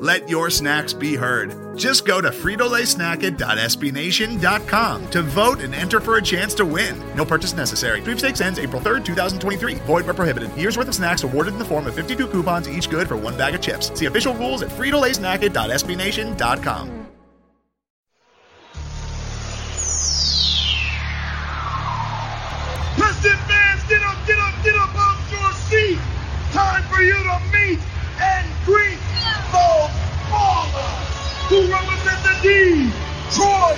Let your snacks be heard. Just go to fritolaysnacket.sbnation.com to vote and enter for a chance to win. No purchase necessary. Sweepstakes ends April 3rd, 2023. Void where prohibited. Year's worth of snacks awarded in the form of 52 coupons, each good for one bag of chips. See official rules at fritolaysnacket.sbnation.com. Piston fans, get up, get up, get up off your seat. Time for you to meet and greet those who the D. Troy.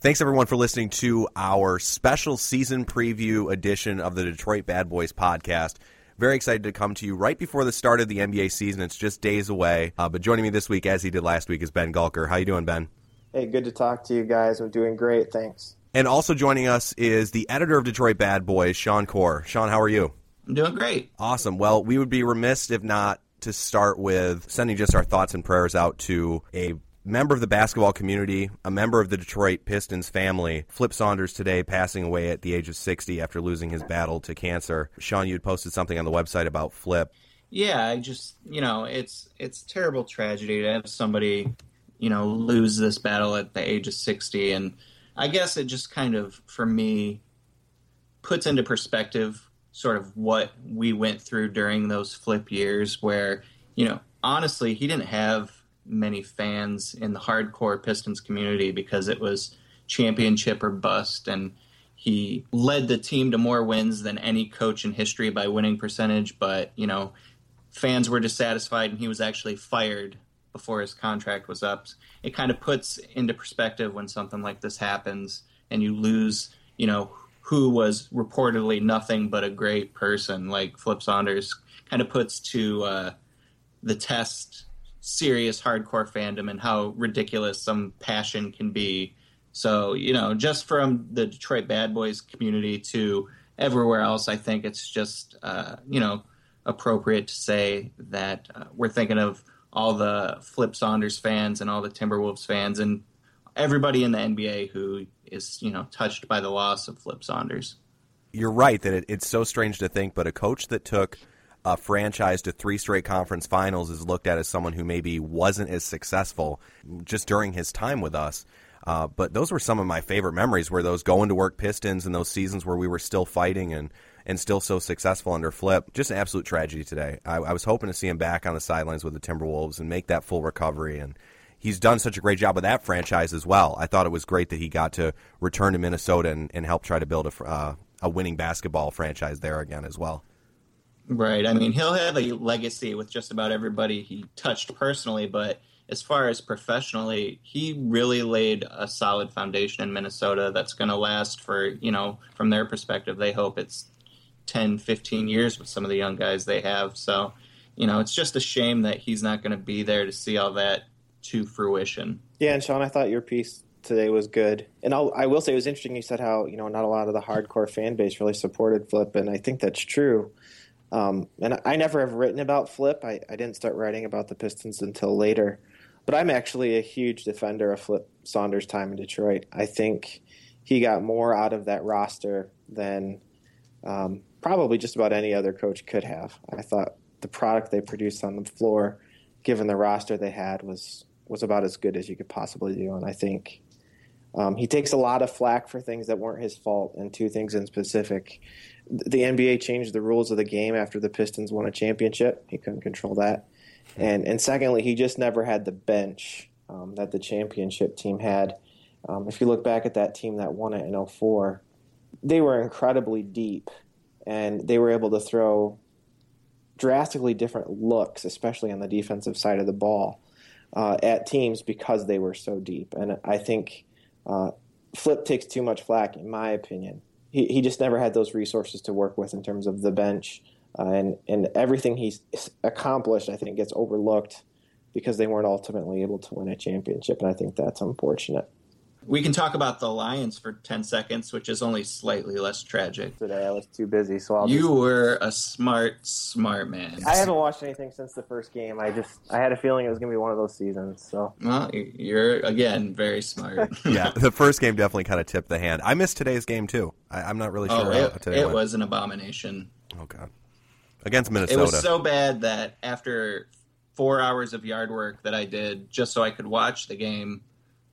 Thanks everyone for listening to our special season preview edition of the Detroit Bad Boys podcast. Very excited to come to you right before the start of the NBA season. It's just days away. Uh, but joining me this week, as he did last week, is Ben Gulker. How you doing, Ben? Hey, good to talk to you guys. I'm doing great. Thanks. And also joining us is the editor of Detroit Bad Boys, Sean Corp. Sean, how are you? I'm doing great. Awesome. Well, we would be remiss if not to start with sending just our thoughts and prayers out to a member of the basketball community, a member of the Detroit Pistons family, Flip Saunders today passing away at the age of 60 after losing his battle to cancer. Sean, you had posted something on the website about Flip. Yeah, I just you know it's it's terrible tragedy to have somebody you know lose this battle at the age of 60 and I guess it just kind of for me puts into perspective sort of what we went through during those flip years where you know honestly he didn't have many fans in the hardcore Pistons community because it was championship or bust. And he led the team to more wins than any coach in history by winning percentage. But, you know, fans were dissatisfied and he was actually fired before his contract was up. It kind of puts into perspective when something like this happens and you lose, you know, who was reportedly nothing but a great person like Flip Saunders kind of puts to uh, the test serious hardcore fandom and how ridiculous some passion can be. So, you know, just from the Detroit Bad Boys community to everywhere else, I think it's just, uh, you know, appropriate to say that uh, we're thinking of all the Flip Saunders fans and all the Timberwolves fans and everybody in the NBA who is, you know, touched by the loss of Flip Saunders. You're right that it, it's so strange to think, but a coach that took – a franchise to three straight conference finals is looked at as someone who maybe wasn't as successful just during his time with us. Uh, but those were some of my favorite memories were those going to work Pistons and those seasons where we were still fighting and, and still so successful under Flip. Just an absolute tragedy today. I, I was hoping to see him back on the sidelines with the Timberwolves and make that full recovery. And he's done such a great job with that franchise as well. I thought it was great that he got to return to Minnesota and, and help try to build a, uh, a winning basketball franchise there again as well. Right. I mean, he'll have a legacy with just about everybody he touched personally, but as far as professionally, he really laid a solid foundation in Minnesota that's going to last for, you know, from their perspective, they hope it's 10, 15 years with some of the young guys they have. So, you know, it's just a shame that he's not going to be there to see all that to fruition. Yeah, and Sean, I thought your piece today was good. And I'll, I will say it was interesting you said how, you know, not a lot of the hardcore fan base really supported Flip, and I think that's true. Um, and I never have written about Flip. I, I didn't start writing about the Pistons until later. But I'm actually a huge defender of Flip Saunders' time in Detroit. I think he got more out of that roster than um, probably just about any other coach could have. I thought the product they produced on the floor, given the roster they had, was was about as good as you could possibly do. And I think um, he takes a lot of flack for things that weren't his fault, and two things in specific the NBA changed the rules of the game after the Pistons won a championship. He couldn't control that. And and secondly, he just never had the bench um, that the championship team had. Um, if you look back at that team that won it in 04, they were incredibly deep. and they were able to throw drastically different looks, especially on the defensive side of the ball, uh, at teams because they were so deep. And I think uh, Flip takes too much flack, in my opinion. He, he just never had those resources to work with in terms of the bench. Uh, and, and everything he's accomplished, I think, gets overlooked because they weren't ultimately able to win a championship. And I think that's unfortunate. We can talk about the Lions for 10 seconds, which is only slightly less tragic. Today I was too busy, so I'll You just, were a smart, smart man. I haven't watched anything since the first game. I just I had a feeling it was going to be one of those seasons. So Well, you're, again, very smart. yeah, the first game definitely kind of tipped the hand. I missed today's game too. I, I'm not really oh, sure oh, how it, today it went. was an abomination. Oh god, against Minnesota. It was so bad that after four hours of yard work that I did just so I could watch the game,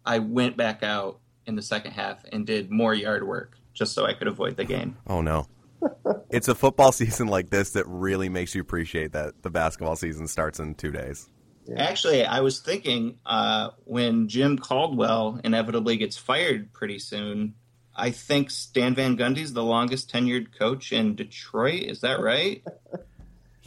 I went back out in the second half and did more yard work just so I could avoid the game. oh no. it's a football season like this that really makes you appreciate that the basketball season starts in two days. Actually, I was thinking uh, when Jim Caldwell inevitably gets fired pretty soon, I think Stan Van Gundy's the longest tenured coach in Detroit. Is that right?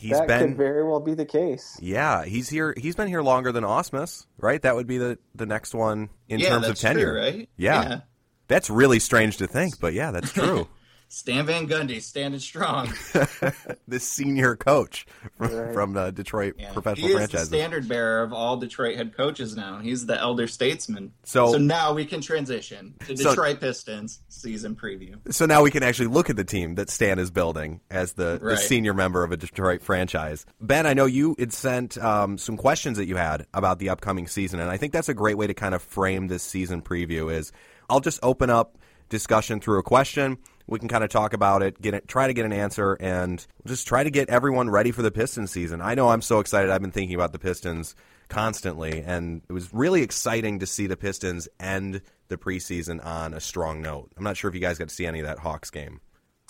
He's that been could very well be the case. yeah, he's here. He's been here longer than Ausmus, right? That would be the the next one in yeah, terms of tenure, true, right? Yeah. That's really strange to think, but yeah, that's true. Stan Van Gundy standing strong. this senior coach from, Right. from the Detroit Yeah. professional he is franchises. the standard bearer of all Detroit head coaches now. He's the elder statesman. So- so now we can transition to So- Detroit Pistons season preview. So now we can actually look at the team that Stan is building as the, the senior member of a Detroit franchise. Ben, I know you had sent um, some questions that you had about the upcoming season, and I think that's a great way to kind of frame this season preview. Is I'll just open up discussion through a question. We can kind of talk about it, get it, try to get an answer, and just try to get everyone ready for the Pistons season. I know I'm so excited. I've been thinking about the Pistons constantly, and it was really exciting to see the Pistons end the preseason on a strong note. I'm not sure if you guys got to see any of that Hawks game.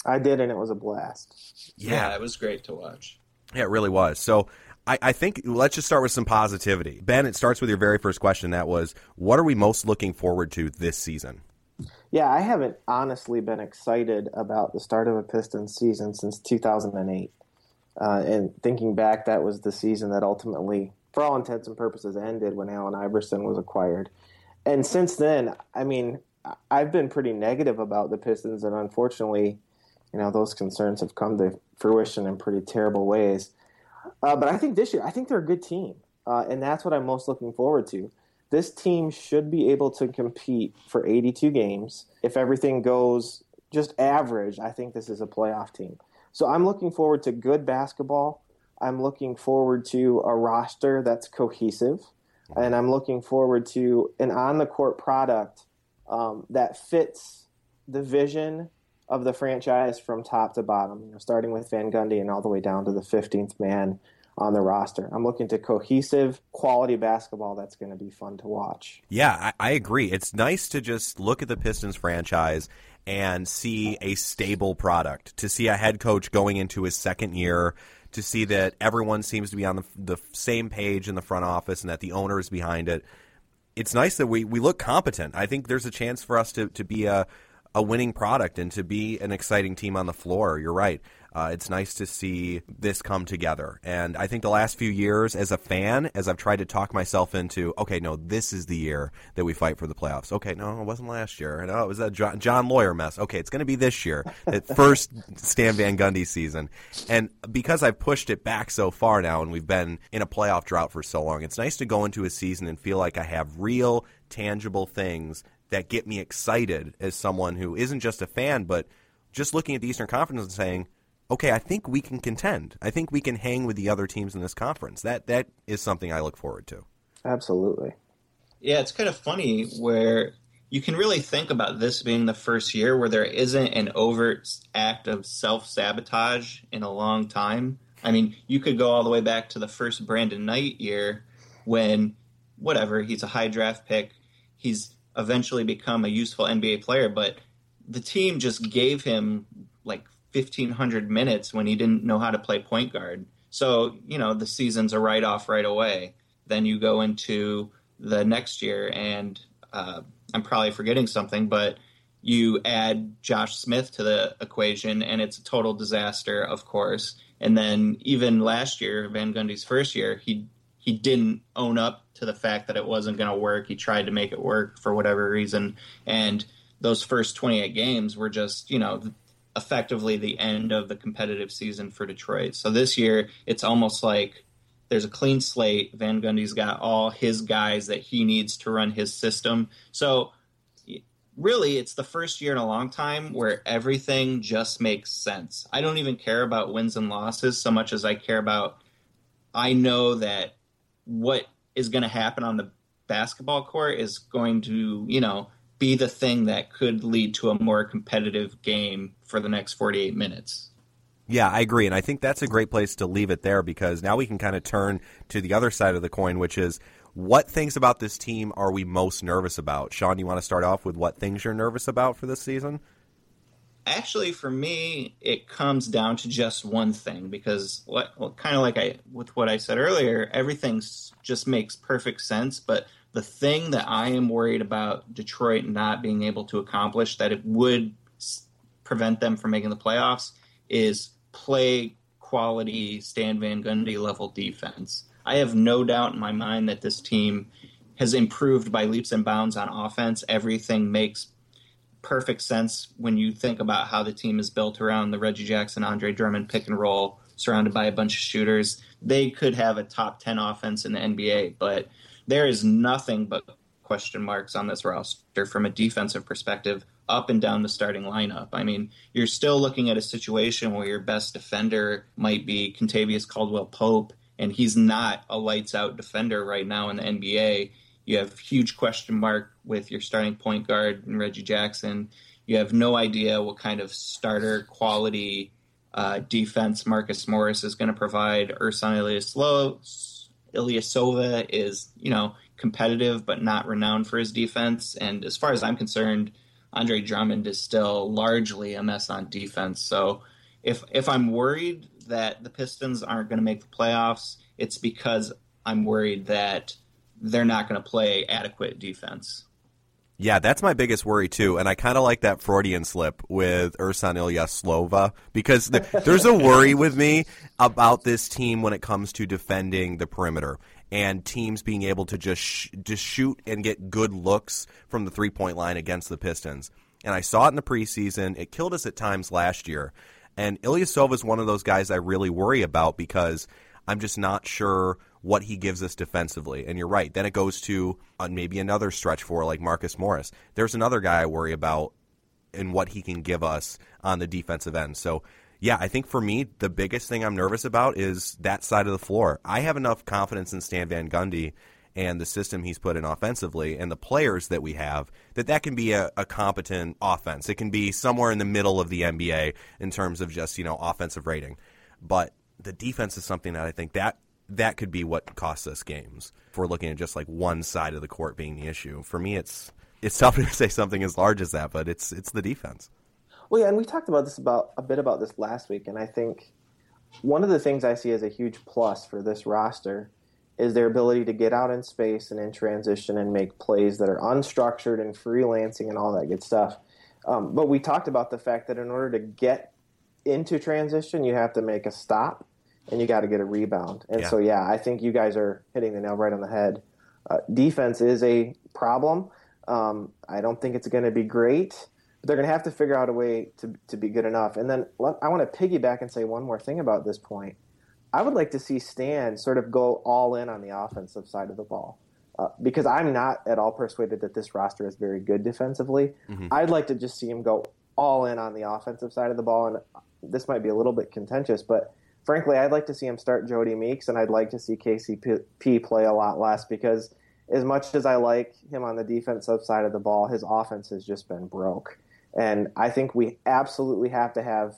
I did, and it was a blast. Yeah, it was great to watch. Yeah, it really was. So I, I think let's just start with some positivity. Ben, it starts with your very first question. That was, what are we most looking forward to this season? Yeah, I haven't honestly been excited about the start of a Pistons season since 2008. Uh, and thinking back, that was the season that ultimately, for all intents and purposes, ended when Allen Iverson was acquired. And since then, I mean, I've been pretty negative about the Pistons, and unfortunately, you know, those concerns have come to fruition in pretty terrible ways. Uh, but I think this year, I think they're a good team, uh, and that's what I'm most looking forward to. This team should be able to compete for 82 games. If everything goes just average, I think this is a playoff team. So I'm looking forward to good basketball. I'm looking forward to a roster that's cohesive, and I'm looking forward to an on the court product um, that fits the vision of the franchise from top to bottom. You know, starting with Van Gundy and all the way down to the 15th man on the roster. I'm looking to cohesive, quality basketball that's going to be fun to watch. Yeah, I, I agree. It's nice to just look at the Pistons franchise and see a stable product, to see a head coach going into his second year, to see that everyone seems to be on the, the same page in the front office and that the owner is behind it. It's nice that we, we look competent. I think there's a chance for us to, to be a, a winning product and to be an exciting team on the floor. You're right. Uh, it's nice to see this come together. And I think the last few years, as a fan, as I've tried to talk myself into, okay, no, this is the year that we fight for the playoffs. Okay, no, it wasn't last year. No, it was that John, John Loyer mess. Okay, it's going to be this year, that first Stan Van Gundy season. And because I've pushed it back so far now, and we've been in a playoff drought for so long, it's nice to go into a season and feel like I have real, tangible things that get me excited as someone who isn't just a fan, but just looking at the Eastern Conference and saying, okay, I think we can contend. I think we can hang with the other teams in this conference. That that is something I look forward to. Absolutely. Yeah, it's kind of funny where you can really think about this being the first year where there isn't an overt act of self sabotage in a long time. I mean, you could go all the way back to the first Brandon Knight year when, whatever, he's a high draft pick. He's eventually become a useful NBA player, but the team just gave him like 1,500 minutes when he didn't know how to play point guard. So, you know, the season's a write off right away. Then you go into the next year, and uh, I'm probably forgetting something, but you add Josh Smith to the equation, and it's a total disaster, of course. And then even last year, Van Gundy's first year, he he didn't own up to the fact that it wasn't going to work. He tried to make it work for whatever reason, and those first 28 games were just you know effectively the end of the competitive season for Detroit. So this year, it's almost like there's a clean slate. Van Gundy's got all his guys that he needs to run his system. So really, it's the first year in a long time where everything just makes sense. I don't even care about wins and losses so much as I care about I know that what is going to happen on the basketball court is going to, you know, be the thing that could lead to a more competitive game for the next 48 minutes. Yeah, I agree. And I think that's a great place to leave it there because now we can kind of turn to the other side of the coin, which is what things about this team are we most nervous about? Sean, you want to start off with what things you're nervous about for this season? Actually, for me, it comes down to just one thing because what well, kind of like I with what I said earlier, everything just makes perfect sense. But the thing that I am worried about Detroit not being able to accomplish that it would prevent them from making the playoffs is play quality Stan Van Gundy level defense. I have no doubt in my mind that this team has improved by leaps and bounds on offense. Everything makes perfect sense when you think about how the team is built around the Reggie Jackson, Andre Drummond pick and roll, surrounded by a bunch of shooters. They could have a top 10 offense in the NBA, but there is nothing but question marks on this roster from a defensive perspective up and down the starting lineup. I mean, you're still looking at a situation where your best defender might be Kentavious Caldwell Pope, and he's not a lights out defender right now in the NBA. You have huge question mark with your starting point guard and Reggie Jackson. You have no idea what kind of starter quality uh, defense Marcus Morris is going to provide. Ersan Ilyasova is, you know, competitive but not renowned for his defense. And as far as I'm concerned, Andre Drummond is still largely a mess on defense. So if if I'm worried that the Pistons aren't going to make the playoffs, it's because I'm worried that they're not going to play adequate defense. Yeah, that's my biggest worry too, and I kind of like that Freudian slip with Ersan Ilyasova because the, there's a worry with me about this team when it comes to defending the perimeter and teams being able to just sh- just shoot and get good looks from the three point line against the Pistons. And I saw it in the preseason. It killed us at times last year. And Ilyasova is one of those guys I really worry about because I'm just not sure what he gives us defensively. And you're right. Then it goes to uh, maybe another stretch for like Marcus Morris. There's another guy I worry about and what he can give us on the defensive end. So, yeah, I think for me, the biggest thing I'm nervous about is that side of the floor. I have enough confidence in Stan Van Gundy and the system he's put in offensively and the players that we have that that can be a, a, competent offense. It can be somewhere in the middle of the NBA in terms of just, you know, offensive rating. But the defense is something that I think that that could be what costs us games. If we're looking at just like one side of the court being the issue, for me, it's it's tough to say something as large as that, but it's it's the defense. Well, yeah, and we talked about this about a bit about this last week, and I think one of the things I see as a huge plus for this roster is their ability to get out in space and in transition and make plays that are unstructured and freelancing and all that good stuff. Um, but we talked about the fact that in order to get into transition, you have to make a stop and you got to get a rebound. And yeah. so, yeah, I think you guys are hitting the nail right on the head. Uh, defense is a problem. Um, I don't think it's going to be great, but they're going to have to figure out a way to, to be good enough. And then let, I want to piggyback and say one more thing about this point. I would like to see Stan sort of go all in on the offensive side of the ball. Uh, because I'm not at all persuaded that this roster is very good defensively. Mm-hmm. I'd like to just see him go all in on the offensive side of the ball. And this might be a little bit contentious, but frankly, I'd like to see him start Jodie Meeks, and I'd like to see KCP play a lot less because as much as I like him on the defensive side of the ball, his offense has just been broke. And I think we absolutely have to have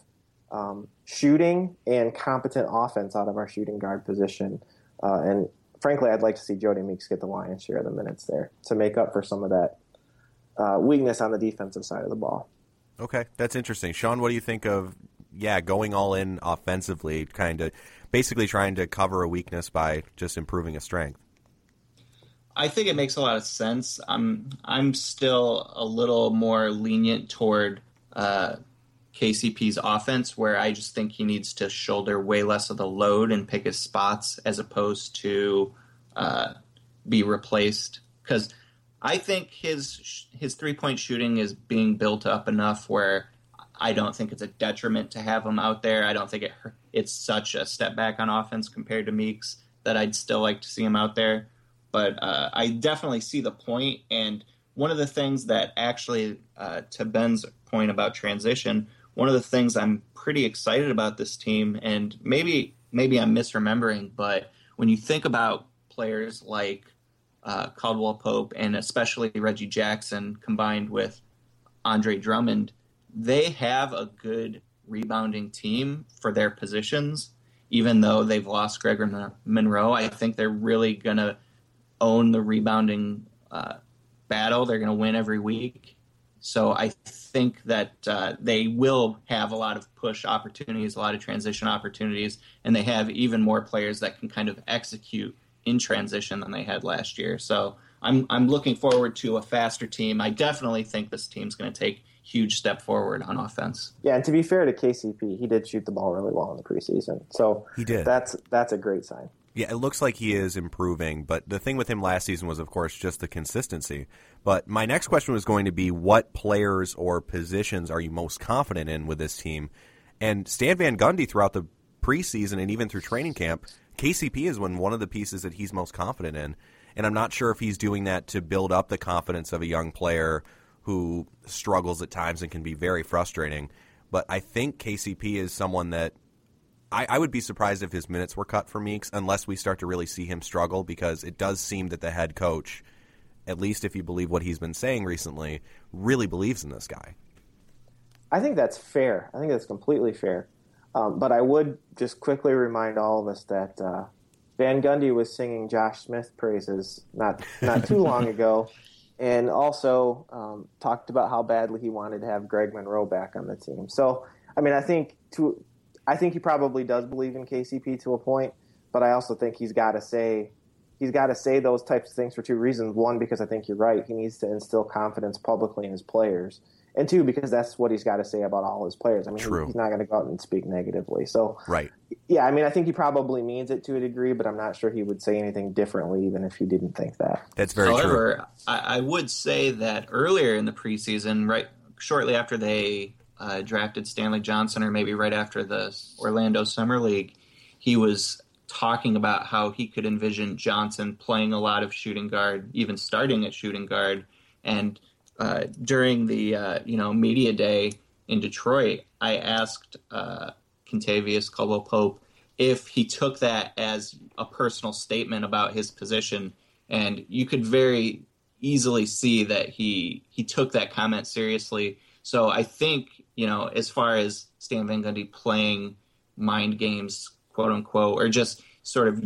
um, shooting and competent offense out of our shooting guard position. Uh, and frankly, I'd like to see Jodie Meeks get the lion's share of the minutes there to make up for some of that uh, weakness on the defensive side of the ball. Okay, that's interesting. Sean, what do you think of yeah, going all in offensively, kind of basically trying to cover a weakness by just improving a strength. I think it makes a lot of sense. I'm I'm still a little more lenient toward uh, KCP's offense, where I just think he needs to shoulder way less of the load and pick his spots as opposed to uh, be replaced. Because I think his his three point shooting is being built up enough where I don't think it's a detriment to have him out there. I don't think it it's such a step back on offense compared to Meeks that I'd still like to see him out there. But uh, I definitely see the point. And one of the things that actually, uh, to Ben's point about transition, one of the things I'm pretty excited about this team, and maybe maybe I'm misremembering, but when you think about players like uh, Caldwell Pope and especially Reggie Jackson combined with Andre Drummond, they have a good rebounding team for their positions. Even though they've lost Greg Monroe, I think they're really going to own the rebounding uh, battle. They're going to win every week. So I think that uh, they will have a lot of push opportunities, a lot of transition opportunities, and they have even more players that can kind of execute in transition than they had last year. So I'm I'm looking forward to a faster team. I definitely think this team's going to take huge step forward on offense. Yeah, and to be fair to KCP, he did shoot the ball really well in the preseason. So he did. That's that's a great sign. Yeah, it looks like he is improving, but the thing with him last season was, of course, just the consistency. But my next question was going to be what players or positions are you most confident in with this team? And Stan Van Gundy, throughout the preseason and even through training camp, KCP is one, one of the pieces that he's most confident in. And I'm not sure if he's doing that to build up the confidence of a young player who struggles at times and can be very frustrating. But I think KCP is someone that I, I, would be surprised if his minutes were cut for Meeks unless we start to really see him struggle because it does seem that the head coach, at least if you believe what he's been saying recently, really believes in this guy. I think that's fair. I think that's completely fair. Um, but I would just quickly remind all of us that uh, Van Gundy was singing Josh Smith praises not not too long ago, and also um, talked about how badly he wanted to have Greg Monroe back on the team. So, I mean, I think to I think he probably does believe in KCP to a point, but I also think he's got to say he's got to say those types of things for two reasons. One, because I think you're right, he needs to instill confidence publicly in his players, and two, because that's what he's got to say about all his players. I mean, True. he's not going to go out and speak negatively. So, right, yeah, I mean, I think he probably means it to a degree, but I'm not sure he would say anything differently, even if he didn't think that. That's very However, true. I, I would say that earlier in the preseason, right shortly after they uh, drafted Stanley Johnson, or maybe right after the Orlando Summer League, he was talking about how he could envision Johnson playing a lot of shooting guard, even starting at shooting guard. And uh, during the uh, you know media day in Detroit, I asked uh, Kentavious Caldwell Pope if he took that as a personal statement about his position, and you could very easily see that he he took that comment seriously. So I think you know, as far as Stan Van Gundy playing mind games, quote unquote, or just sort of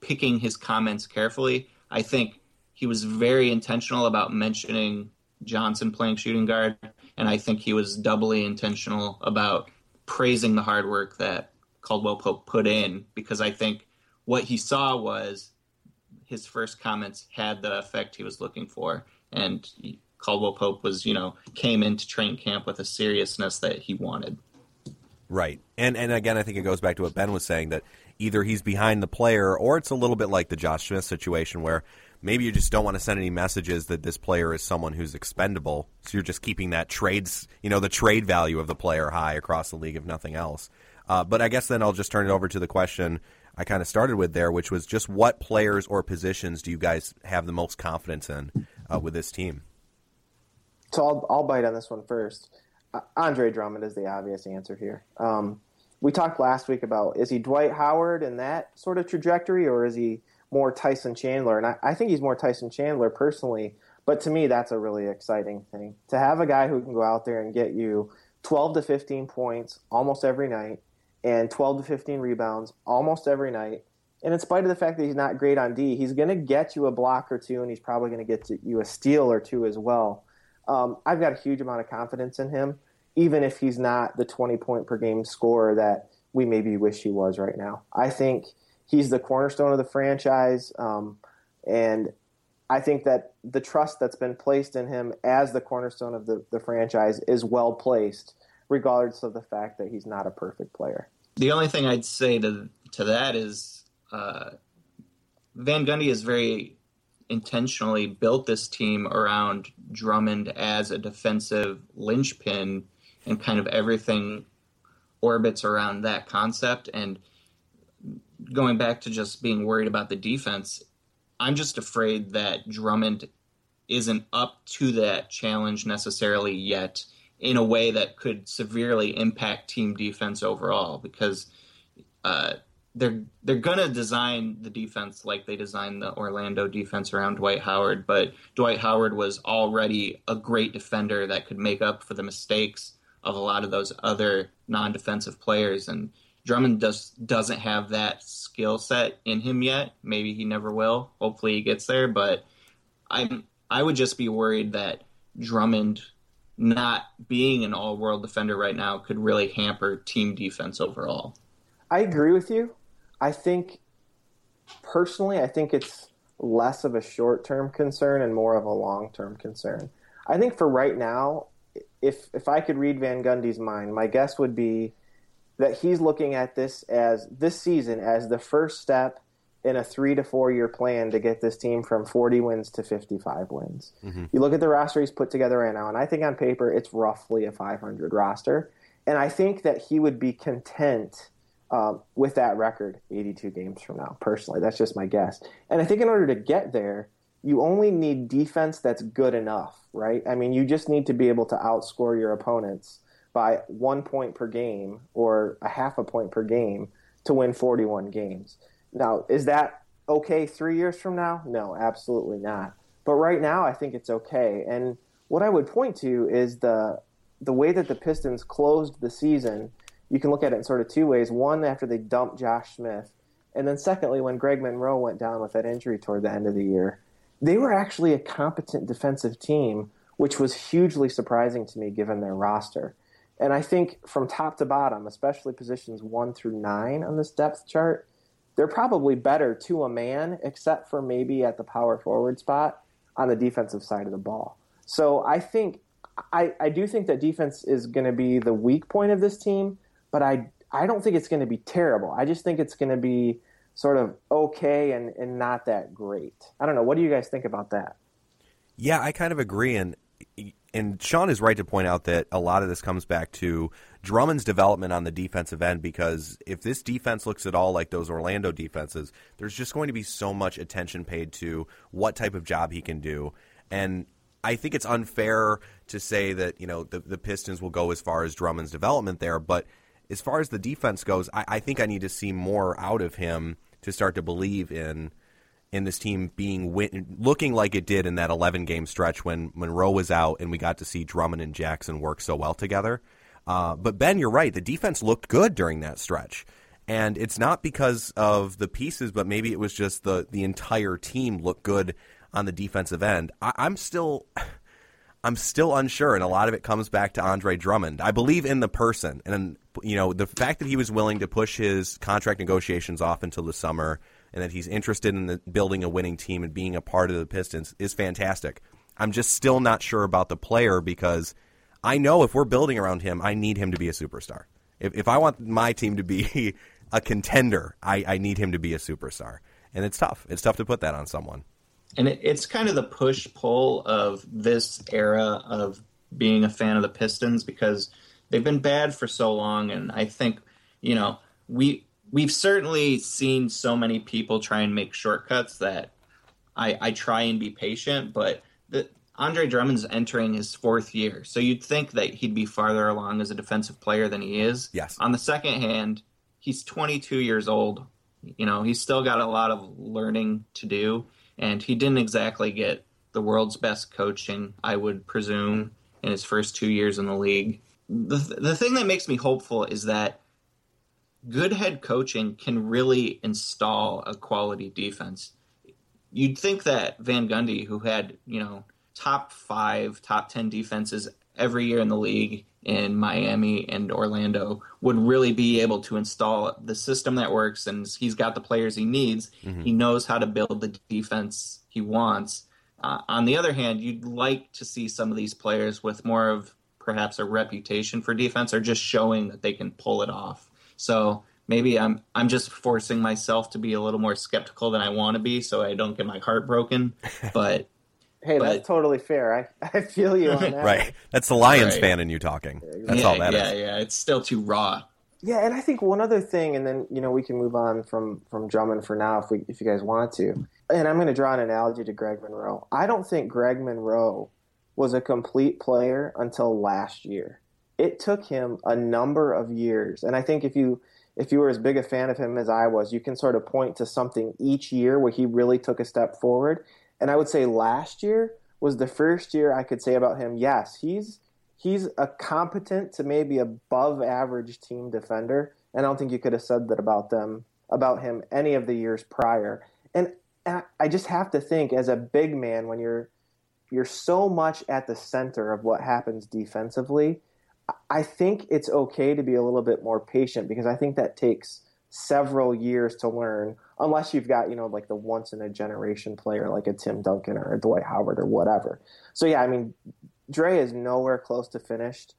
picking his comments carefully, I think he was very intentional about mentioning Johnson playing shooting guard, and I think he was doubly intentional about praising the hard work that Caldwell Pope put in because I think what he saw was his first comments had the effect he was looking for, and Caldwell Pope was, you know, came into train camp with a seriousness that he wanted. Right. And and again I think it goes back to what Ben was saying that either he's behind the player or it's a little bit like the Josh Smith situation where maybe you just don't want to send any messages that this player is someone who's expendable. So you're just keeping that trades, you know, the trade value of the player high across the league if nothing else. Uh, but I guess then I'll just turn it over to the question I kind of started with there, which was just what players or positions do you guys have the most confidence in uh, with this team? So I'll, I'll bite on this one first. Uh, Andre Drummond is the obvious answer here. Um, we talked last week about is he Dwight Howard in that sort of trajectory, or is he more Tyson Chandler? And I, I think he's more Tyson Chandler personally. But to me, that's a really exciting thing to have a guy who can go out there and get you 12 to 15 points almost every night and 12 to 15 rebounds almost every night. And in spite of the fact that he's not great on D, he's going to get you a block or two, and he's probably going to get you a steal or two as well. Um, I've got a huge amount of confidence in him, even if he's not the 20 point per game scorer that we maybe wish he was right now. I think he's the cornerstone of the franchise, um, and I think that the trust that's been placed in him as the cornerstone of the, the franchise is well placed, regardless of the fact that he's not a perfect player. The only thing I'd say to to that is uh, Van Gundy has very intentionally built this team around Drummond as a defensive linchpin, and kind of everything orbits around that concept. And going back to just being worried about the defense, I'm just afraid that Drummond isn't up to that challenge necessarily yet in a way that could severely impact team defense overall because uh, they're they're gonna design the defense like they designed the Orlando defense around Dwight Howard, but Dwight Howard was already a great defender that could make up for the mistakes of a lot of those other non-defensive players. And Drummond just doesn't have that skill set in him yet. Maybe he never will. Hopefully he gets there, but I'm I would just be worried that Drummond not being an all-world defender right now could really hamper team defense overall. I agree with you. I think personally, I think it's less of a short-term concern and more of a long-term concern. I think for right now, if if I could read Van Gundy's mind, my guess would be that he's looking at this as this season as the first step in a three to four year plan to get this team from 40 wins to 55 wins. Mm-hmm. You look at the roster he's put together right now, and I think on paper it's roughly a 500 roster. And I think that he would be content um, with that record 82 games from now, personally. That's just my guess. And I think in order to get there, you only need defense that's good enough, right? I mean, you just need to be able to outscore your opponents by one point per game or a half a point per game to win 41 games. Now, is that okay three years from now? No, absolutely not. But right now, I think it's okay. And what I would point to is the the way that the Pistons closed the season. You can look at it in sort of two ways. One, after they dumped Josh Smith, and then secondly, when Greg Monroe went down with that injury toward the end of the year, they were actually a competent defensive team, which was hugely surprising to me given their roster. And I think from top to bottom, especially positions one through nine on this depth chart, they're probably better to a man, except for maybe at the power forward spot on the defensive side of the ball. So I think I, I do think that defense is going to be the weak point of this team, but I I don't think it's going to be terrible. I just think it's going to be sort of okay and, and not that great. I don't know. What do you guys think about that? Yeah, I kind of agree. And and Sean is right to point out that a lot of this comes back to Drummond's development on the defensive end because if this defense looks at all like those Orlando defenses, there's just going to be so much attention paid to what type of job he can do. And I think it's unfair to say that, you know, the, the Pistons will go as far as Drummond's development there, but as far as the defense goes, I, I think I need to see more out of him to start to believe in – in this team being win- looking like it did in that 11 game stretch when Monroe was out and we got to see Drummond and Jackson work so well together. Uh, but Ben, you're right. The defense looked good during that stretch. And it's not because of the pieces, but maybe it was just the, the entire team looked good on the defensive end. I, I'm still. I'm still unsure, and a lot of it comes back to Andre Drummond. I believe in the person, and you know the fact that he was willing to push his contract negotiations off until the summer, and that he's interested in the, building a winning team and being a part of the Pistons is fantastic. I'm just still not sure about the player because I know if we're building around him, I need him to be a superstar. If, if I want my team to be a contender, I, I need him to be a superstar. And it's tough. It's tough to put that on someone. And it, it's kind of the push pull of this era of being a fan of the Pistons because they've been bad for so long. And I think, you know, we we've certainly seen so many people try and make shortcuts that I, I try and be patient, but the, Andre Drummond's entering his fourth year, so you'd think that he'd be farther along as a defensive player than he is. Yes. On the second hand, he's 22 years old. You know, he's still got a lot of learning to do, and he didn't exactly get the world's best coaching, I would presume, in his first two years in the league. The, the thing that makes me hopeful is that good head coaching can really install a quality defense. You'd think that Van Gundy, who had, you know, top five, top 10 defenses every year in the league in Miami and Orlando, would really be able to install the system that works and he's got the players he needs. Mm-hmm. He knows how to build the defense he wants. Uh, on the other hand, you'd like to see some of these players with more of perhaps a reputation for defense or just showing that they can pull it off. So maybe I'm I'm just forcing myself to be a little more skeptical than I want to be, so I don't get my heart broken. But hey, but, that's totally fair. I I feel you on that. right. That's the Lions Right. fan in you talking. That's yeah, all that is. yeah, yeah, it's still too raw. Yeah, and I think one other thing, and then you know we can move on from from Drummond for now if we if you guys want to. And I'm going to draw an analogy to Greg Monroe. I don't think Greg Monroe was a complete player until last year. It took him a number of years, and I think if you if you were as big a fan of him as I was, you can sort of point to something each year where he really took a step forward. And I would say last year was the first year I could say about him, yes, he's he's a competent to maybe above average team defender. And I don't think you could have said that about them about him any of the years prior. And I just have to think as a big man when you're you're so much at the center of what happens defensively. I think it's okay to be a little bit more patient because I think that takes several years to learn unless you've got, you know, like the once in a generation player like a Tim Duncan or a Dwight Howard or whatever. So yeah, I mean, Dre is nowhere close to finished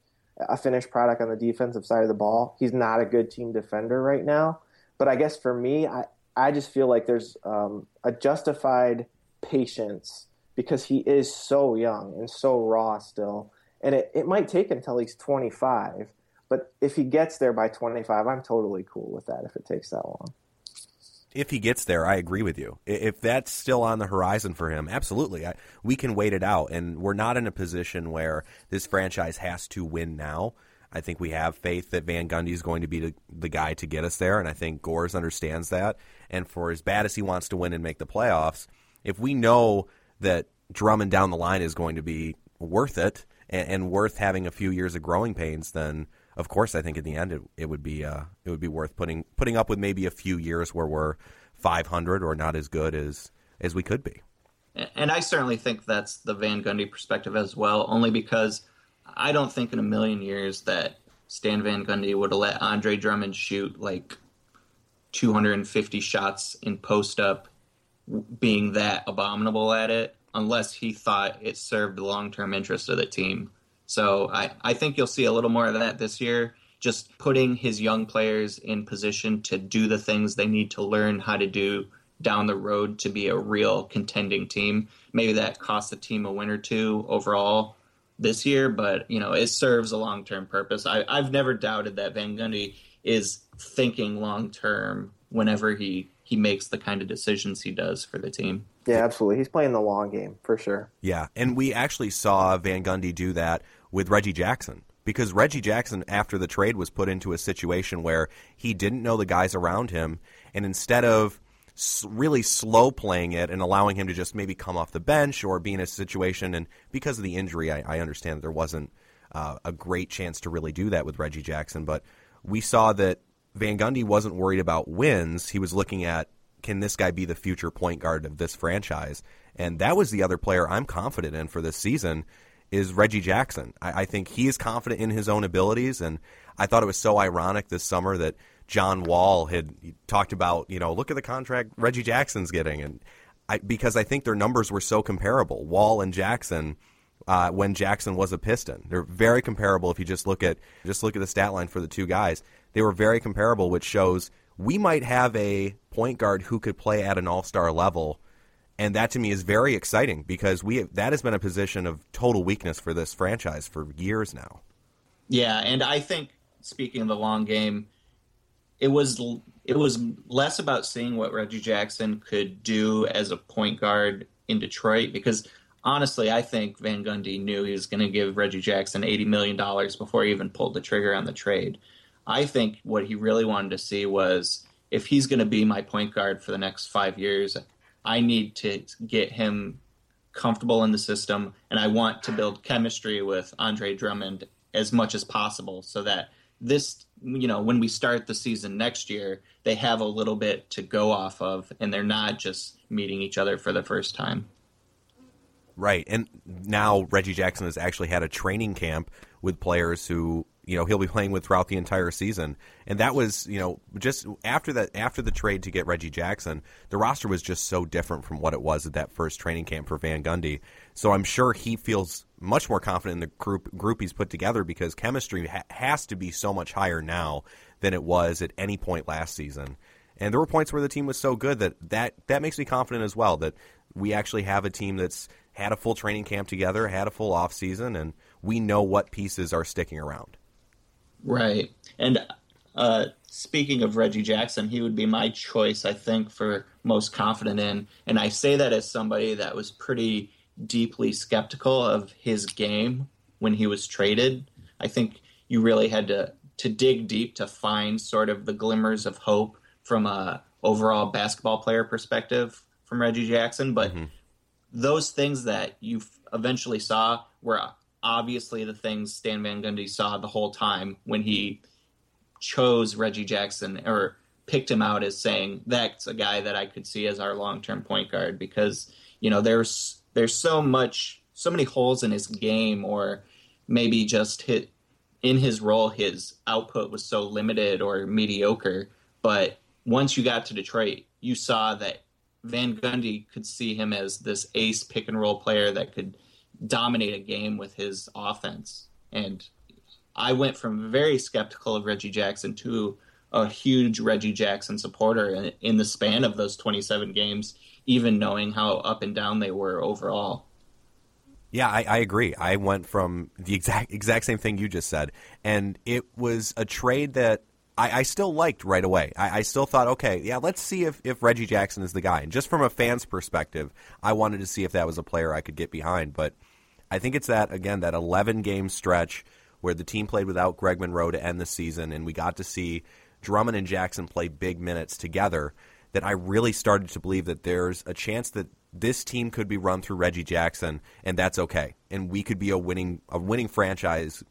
a finished product on the defensive side of the ball. He's not a good team defender right now. But I guess for me, I, I just feel like there's um, a justified patience because he is so young and so raw still. And it, it might take until he's 25. But if he gets there by 25, I'm totally cool with that if it takes that long. if he gets there, I agree with you. If that's still on the horizon for him, absolutely, I, we can wait it out. And we're not in a position where this franchise has to win now. I think we have faith that Van Gundy is going to be the, guy to get us there, and I think Gores understands that. And for as bad as he wants to win and make the playoffs, if we know that Drummond down the line is going to be worth it and, and worth having a few years of growing pains, then of course I think in the end it, it would be uh, it would be worth putting putting up with maybe a few years where we're 500 or not as good as as we could be. And I certainly think that's the Van Gundy perspective as well, only because I don't think in a million years that Stan Van Gundy would have let Andre Drummond shoot like 250 shots in post up, being that abominable at it, unless he thought it served the long term interest of the team. So I, I think you'll see a little more of that this year. Just putting his young players in position to do the things they need to learn how to do down the road to be a real contending team. Maybe that costs the team a win or two overall this year, but you know it serves a long term purpose. I, I've never doubted that Van Gundy is thinking long term whenever he he makes the kind of decisions he does for the team. Yeah, absolutely. He's playing the long game for sure. Yeah, and we actually saw Van Gundy do that with Reggie Jackson because Reggie Jackson, after the trade, was put into a situation where he didn't know the guys around him, and instead of really slow playing it and allowing him to just maybe come off the bench or be in a situation, and because of the injury, I, I understand that there wasn't uh, a great chance to really do that with Reggie Jackson, but we saw that Van Gundy wasn't worried about wins. He was looking at can this guy be the future point guard of this franchise? And that was the other player I'm confident in for this season is Reggie Jackson. I, I think he is confident in his own abilities, and I thought it was so ironic this summer that John Wall had talked about, you know, look at the contract Reggie Jackson's getting, and I, because I think their numbers were so comparable, Wall and Jackson. Uh, when Jackson was a Piston, they're very comparable. If you just look at just look at the stat line for the two guys, they were very comparable, which shows we might have a point guard who could play at an All Star level and that to me is very exciting because we that has been a position of total weakness for this franchise for years now. Yeah, and I think speaking of the long game, it was it was less about seeing what Reggie Jackson could do as a point guard in Detroit because honestly, I think Van Gundy knew he was going to give Reggie Jackson eighty million dollars before he even pulled the trigger on the trade. I think what he really wanted to see was if he's going to be my point guard for the next five years, I need to get him comfortable in the system, and I want to build chemistry with Andre Drummond as much as possible so that this, you know, when we start the season next year, they have a little bit to go off of, and they're not just meeting each other for the first time. Right. And now Reggie Jackson has actually had a training camp with players who you know he'll be playing with throughout the entire season. And that was you know just after that after the trade to get Reggie Jackson, the roster was just so different from what it was at that first training camp for Van Gundy. So I'm sure he feels much more confident in the group group he's put together because chemistry ha- has to be so much higher now than it was at any point last season. And there were points where the team was so good that that, that makes me confident as well that we actually have a team that's had a full training camp together, had a full off season, and we know what pieces are sticking around. Right. And uh, speaking of Reggie Jackson, he would be my choice, I think, for most confident in. And I say that as somebody that was pretty deeply skeptical of his game when he was traded. I think you really had to to dig deep to find sort of the glimmers of hope from a overall basketball player perspective from Reggie Jackson. But mm-hmm. those things that you eventually saw were obviously the things Stan Van Gundy saw the whole time when he chose Reggie Jackson or picked him out as saying that's a guy that I could see as our long term point guard because you know there's there's so much so many holes in his game or maybe just hit in his role his output was so limited or mediocre. But once you got to Detroit you saw that Van Gundy could see him as this ace pick and roll player that could dominate a game with his offense. And I went from very skeptical of Reggie Jackson to a huge Reggie Jackson supporter in, the span of those 27 games, even knowing how up and down they were overall. Yeah, I, I, agree. I went from the exact exact same thing you just said, and it was a trade that I, I still liked right away. I, I, still thought, okay, yeah, let's see if, if Reggie Jackson is the guy. And just from a fan's perspective, I wanted to see if that was a player I could get behind. But I think it's that again that 11 game stretch where the team played without Greg Monroe to end the season, and we got to see Drummond and Jackson play big minutes together. That I really started to believe that there's a chance that this team could be run through Reggie Jackson, and that's okay, and we could be a winning a winning franchise,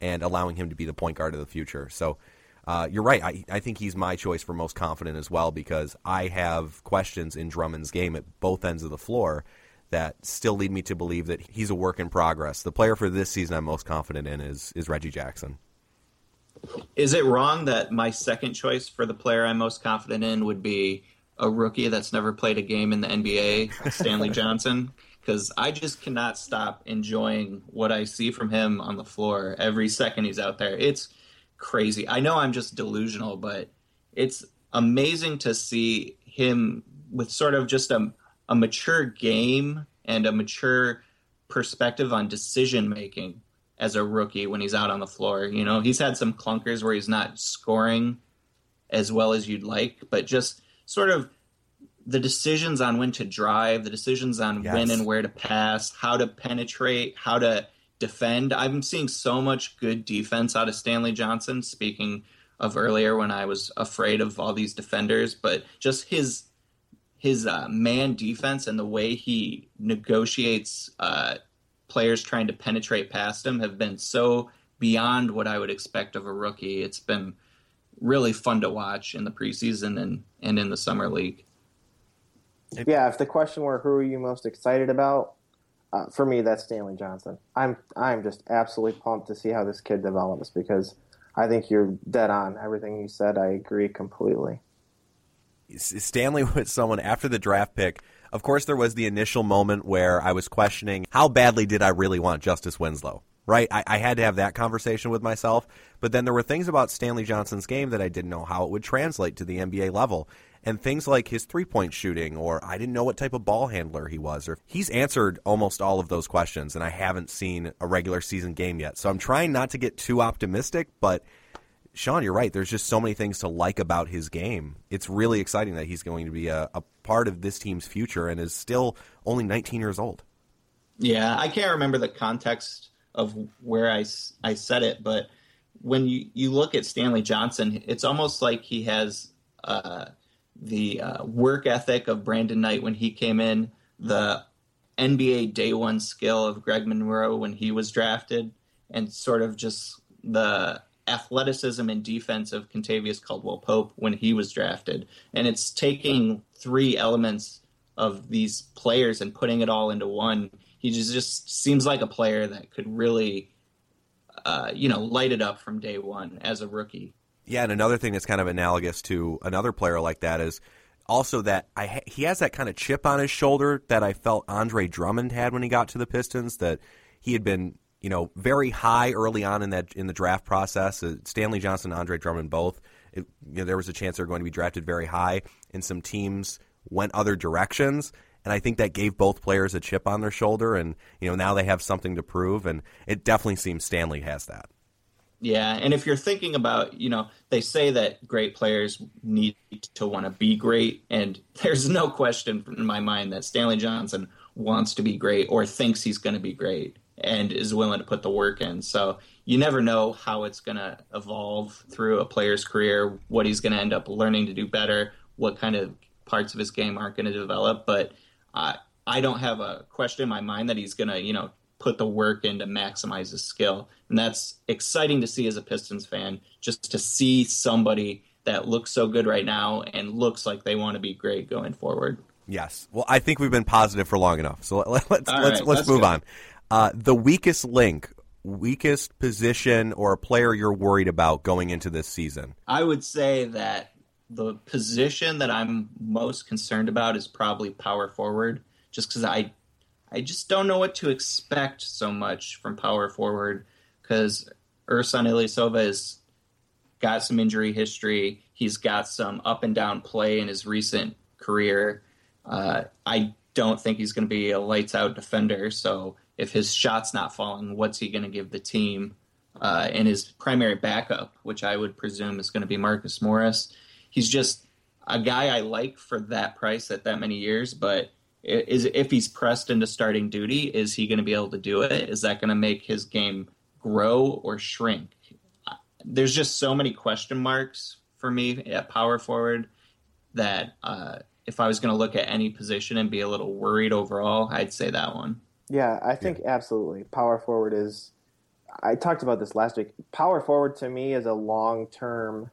and allowing him to be the point guard of the future. So uh, you're right. I, I think he's my choice for most confident as well because I have questions in Drummond's game at both ends of the floor that still lead me to believe that he's a work in progress. The player for this season I'm most confident in is is Reggie Jackson. Is it wrong that my second choice for the player I'm most confident in would be a rookie that's never played a game in the NBA, Stanley Johnson? Because I just cannot stop enjoying what I see from him on the floor every second he's out there. It's crazy. I know I'm just delusional, but it's amazing to see him with sort of just a, a mature game and a mature perspective on decision making as a rookie when he's out on the floor. You know, he's had some clunkers where he's not scoring as well as you'd like, but just sort of the decisions on when to drive, the decisions on yes. when and where to pass, how to penetrate, how to defend. I'm seeing so much good defense out of Stanley Johnson. Speaking of earlier when I was afraid of all these defenders, but just his his uh, man defense and the way he negotiates uh, players trying to penetrate past him have been so beyond what I would expect of a rookie. It's been really fun to watch in the preseason and, and in the summer league. Yeah, if the question were who are you most excited about, uh, for me, that's Stanley Johnson. I'm I'm just absolutely pumped to see how this kid develops because I think you're dead on everything you said. I agree completely. Stanley was someone after the draft pick. Of course, there was the initial moment where I was questioning how badly did I really want Justice Winslow. Right, I, I had to have that conversation with myself. But then there were things about Stanley Johnson's game that I didn't know how it would translate to the NBA level and things like his three point shooting, or I didn't know what type of ball handler he was, or he's answered almost all of those questions, and I haven't seen a regular season game yet. So I'm trying not to get too optimistic, but Sean, you're right. There's just so many things to like about his game. It's really exciting that he's going to be a, a part of this team's future and is still only 19 years old. Yeah, I can't remember the context of where I, I said it, but when you, you look at Stanley Johnson, it's almost like he has uh, the uh, work ethic of Brandon Knight when he came in, the NBA day one skill of Greg Monroe when he was drafted, and sort of just the athleticism and defense of Kentavious Caldwell Pope when he was drafted. And it's taking three elements of these players and putting it all into one. He just, just seems like a player that could really uh, you know, light it up from day one as a rookie. Yeah, and another thing that's kind of analogous to another player like that is also that I he has that kind of chip on his shoulder that I felt Andre Drummond had when he got to the Pistons. That he had been, you know, very high early on in that in the draft process. Uh, Stanley Johnson, and Andre Drummond, both. It, you know, there was a chance they were going to be drafted very high, and some teams went other directions. And I think that gave both players a chip on their shoulder, and you know now they have something to prove. And it definitely seems Stanley has that. Yeah, and if you're thinking about, you know, they say that great players need to want to be great, and there's no question in my mind that Stanley Johnson wants to be great or thinks he's going to be great and is willing to put the work in. So you never know how it's going to evolve through a player's career, what he's going to end up learning to do better, what kind of parts of his game aren't going to develop. But I, I don't have a question in my mind that he's going to, you know, put the work in to maximize his skill. And that's exciting to see as a Pistons fan, just to see somebody that looks so good right now and looks like they want to be great going forward. Yes. Well, I think we've been positive for long enough. So let, us let's All let's, let's move good. on. Uh, the weakest link, weakest position, or a player you're worried about going into this season. I would say that the position that I'm most concerned about is probably power forward, just because I, I just don't know what to expect so much from power forward, because Ersan Ilyasova has got some injury history. He's got some up and down play in his recent career. Uh, I don't think he's going to be a lights out defender. So if his shot's not falling, what's he going to give the team? Uh, and his primary backup, which I would presume is going to be Marcus Morris. He's just a guy I like for that price at that many years, but is if he's pressed into starting duty, is he going to be able to do it? Is that going to make his game grow or shrink? There's just so many question marks for me at power forward that uh, if I was going to look at any position and be a little worried overall, I'd say that one. Yeah, I think absolutely. Power forward is. I talked about this last week. Power forward to me is a long term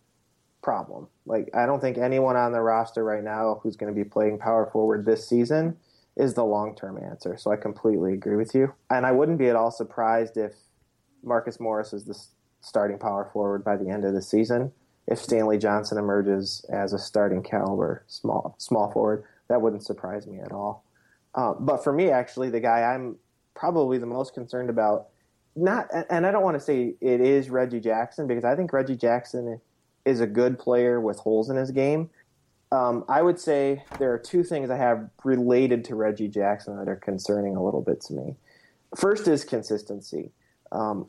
problem. Like, I don't think anyone on the roster right now who's going to be playing power forward this season is the long term answer. So I completely agree with you. And I wouldn't be at all surprised if Marcus Morris is the starting power forward by the end of the season. If Stanley Johnson emerges as a starting caliber small small forward, that wouldn't surprise me at all. Uh, but for me, actually, the guy I'm probably the most concerned about, not, and I don't want to say it is Reggie Jackson because I think Reggie Jackson is a good player with holes in his game. Um, I would say there are two things I have related to Reggie Jackson that are concerning a little bit to me. First is consistency. Um,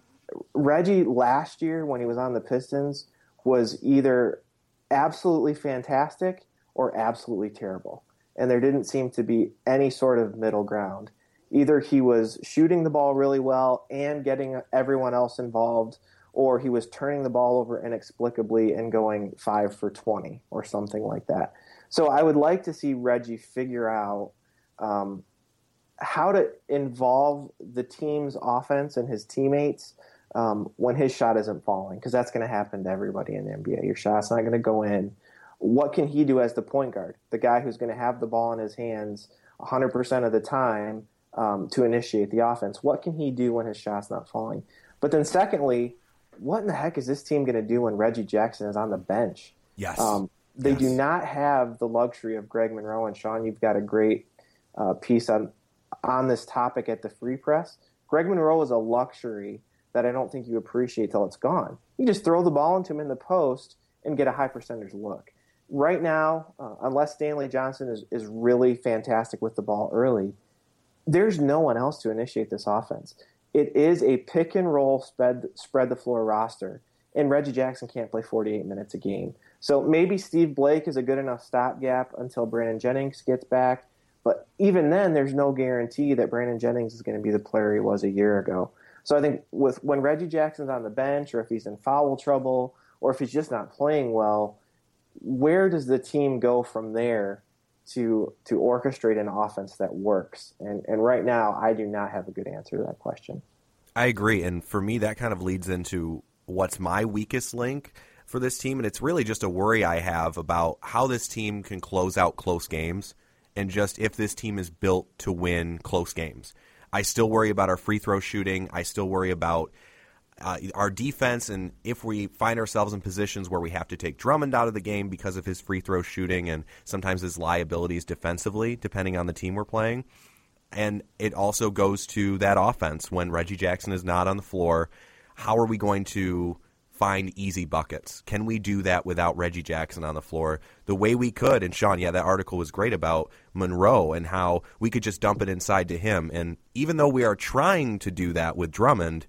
Reggie last year, when he was on the Pistons, was either absolutely fantastic or absolutely terrible. And there didn't seem to be any sort of middle ground. Either he was shooting the ball really well and getting everyone else involved, or he was turning the ball over inexplicably and going five for 20 or something like that. So I would like to see Reggie figure out um, how to involve the team's offense and his teammates um, when his shot isn't falling, because that's going to happen to everybody in the NBA. Your shot's not going to go in. What can he do as the point guard, the guy who's going to have the ball in his hands 100% of the time um, to initiate the offense? What can he do when his shot's not falling? But then, secondly, what in the heck is this team going to do when Reggie Jackson is on the bench? Yes. Um, they Yes. do not have the luxury of Greg Monroe and Sean. You've got a great uh, piece on on this topic at the Free Press. Greg Monroe is a luxury that I don't think you appreciate till it's gone. You just throw the ball into him in the post and get a high percentage look. Right now, uh, unless Stanley Johnson is, is really fantastic with the ball early, there's no one else to initiate this offense. It is a pick and roll spread spread the floor roster, and Reggie Jackson can't play 48 minutes a game. So maybe Steve Blake is a good enough stopgap until Brandon Jennings gets back. But even then, there's no guarantee that Brandon Jennings is going to be the player he was a year ago. So I think with when Reggie Jackson's on the bench, or if he's in foul trouble, or if he's just not playing well, where does the team go from there to to orchestrate an offense that works? And and right now, I do not have a good answer to that question. I agree, and for me, that kind of leads into what's my weakest link for this team, and it's really just a worry I have about how this team can close out close games, and just if this team is built to win close games. I still worry about our free throw shooting. I still worry about uh, our defense, and if we find ourselves in positions where we have to take Drummond out of the game because of his free throw shooting and sometimes his liabilities defensively, depending on the team we're playing. And it also goes to that offense when Reggie Jackson is not on the floor. How are we going to find easy buckets? Can we do that without Reggie Jackson on the floor the way we could? And Sean, yeah, that article was great about Monroe and how we could just dump it inside to him. And even though we are trying to do that with Drummond,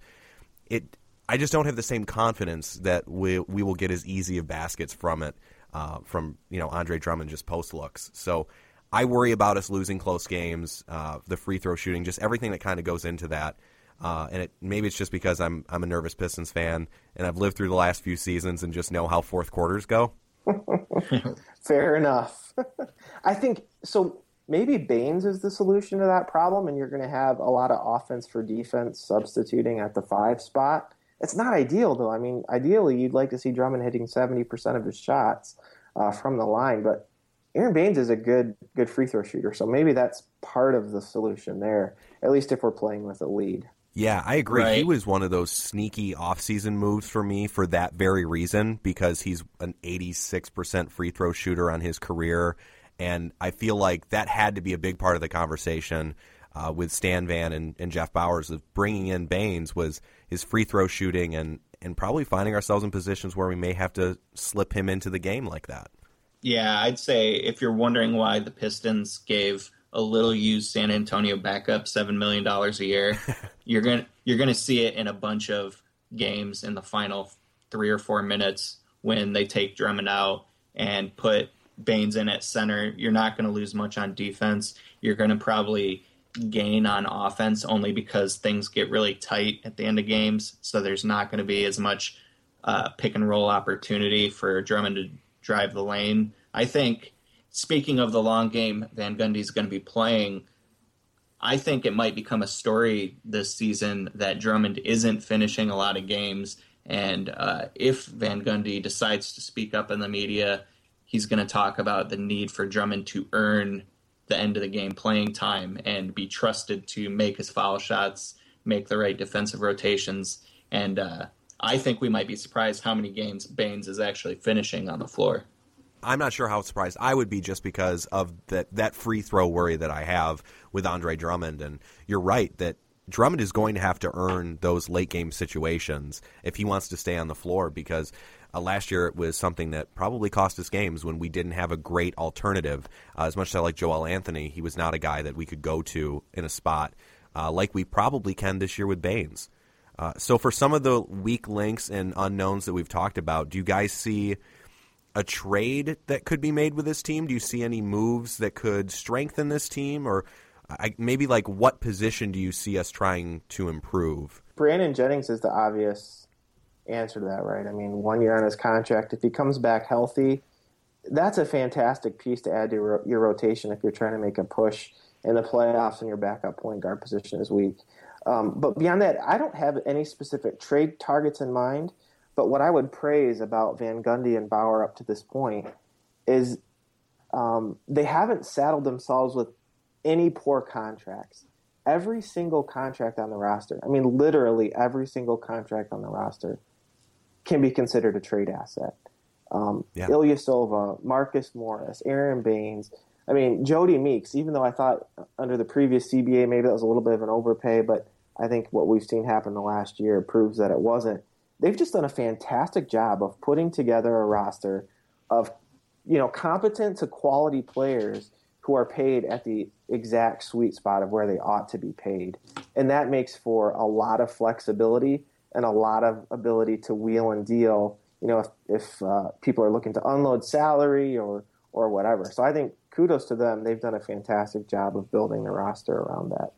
it I just don't have the same confidence that we we will get as easy of baskets from it uh, from you know Andre Drummond just post looks. So I worry about us losing close games, uh, the free throw shooting, just everything that kind of goes into that. Uh, and it, maybe it's just because I'm I'm a nervous Pistons fan and I've lived through the last few seasons and just know how fourth quarters go. Fair enough. I think so. Maybe Baynes is the solution to that problem, and you're going to have a lot of offense for defense substituting at the five spot. It's not ideal, though. I mean, ideally, you'd like to see Drummond hitting 70% of his shots uh, from the line, but Aron Baynes is a good good free throw shooter, so maybe that's part of the solution there. At least if we're playing with a lead. Yeah, I agree. Right. He was one of those sneaky offseason moves for me for that very reason because he's an 86% free throw shooter on his career and I feel like that had to be a big part of the conversation uh, with Stan Van and, and Jeff Bowers of bringing in Baynes was his free throw shooting and and probably finding ourselves in positions where we may have to slip him into the game like that. Yeah, I'd say if you're wondering why the Pistons gave a little used San Antonio backup seven million dollars a year, you're gonna you're gonna see it in a bunch of games in the final three or four minutes when they take Drummond out and put Baynes in at center. You're not going to lose much on defense. You're going to probably gain on offense only because things get really tight at the end of games. So there's not going to be as much uh, pick and roll opportunity for Drummond to drive the lane. I think, speaking of the long game, Van Gundy is going to be playing. I think it might become a story this season that Drummond isn't finishing a lot of games. And uh, if Van Gundy decides to speak up in the media, he's going to talk about the need for Drummond to earn the end of the game playing time and be trusted to make his foul shots, make the right defensive rotations. And uh, I think we might be surprised how many games Baynes is actually finishing on the floor. I'm not sure how surprised I would be just because of that that free throw worry that I have with Andre Drummond. And you're right that Drummond is going to have to earn those late game situations if he wants to stay on the floor because uh, last year, it was something that probably cost us games when we didn't have a great alternative. Uh, as much as I like Joel Anthony, he was not a guy that we could go to in a spot uh, like we probably can this year with Baynes. Uh, so, for some of the weak links and unknowns that we've talked about, do you guys see a trade that could be made with this team? Do you see any moves that could strengthen this team, or I, maybe like what position do you see us trying to improve? Brandon Jennings is the obvious answer to that, right? I mean, one year on his contract. If he comes back healthy, that's a fantastic piece to add to your rotation if you're trying to make a push in the playoffs and your backup point guard position is weak. Um, but beyond that, I don't have any specific trade targets in mind. But what I would praise about Van Gundy and Bower up to this point is um, they haven't saddled themselves with any poor contracts. Every single contract on the roster, I mean, literally every single contract on the roster, can be considered a trade asset. Um, yeah. Ilyasova, Marcus Morris, Aron Baynes. I mean, Jodie Meeks, even though I thought under the previous CBA maybe that was a little bit of an overpay, but I think what we've seen happen the last year proves that it wasn't. They've just done a fantastic job of putting together a roster of, you know, competent to quality players who are paid at the exact sweet spot of where they ought to be paid. And that makes for a lot of flexibility and a lot of ability to wheel and deal. You know, if, if uh, people are looking to unload salary or or whatever. So I think kudos to them. They've done a fantastic job of building the roster around that.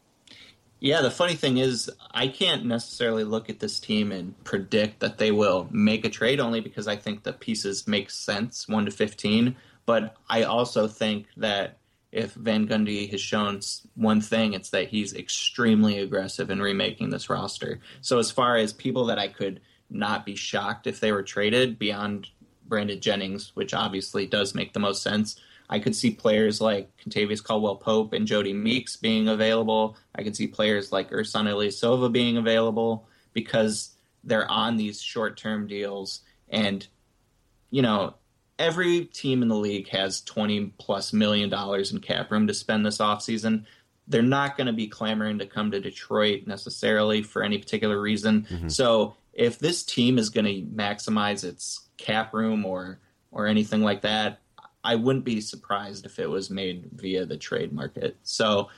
Yeah, the funny thing is, I can't necessarily look at this team and predict that they will make a trade only because I think the pieces make sense, 1 to 15. But I also think that if Van Gundy has shown one thing, it's that he's extremely aggressive in remaking this roster. So as far as people that I could not be shocked if they were traded beyond Brandon Jennings, which obviously does make the most sense, I could see players like Kentavious Caldwell Pope and Jodie Meeks being available. I could see players like Ersan Ilyasova being available because they're on these short term deals. And, you know, every team in the league has 20 plus million dollars in cap room to spend this offseason. They're not going to be clamoring to come to Detroit necessarily for any particular reason. Mm-hmm. So if this team is going to maximize its cap room or or anything like that, I wouldn't be surprised if it was made via the trade market. So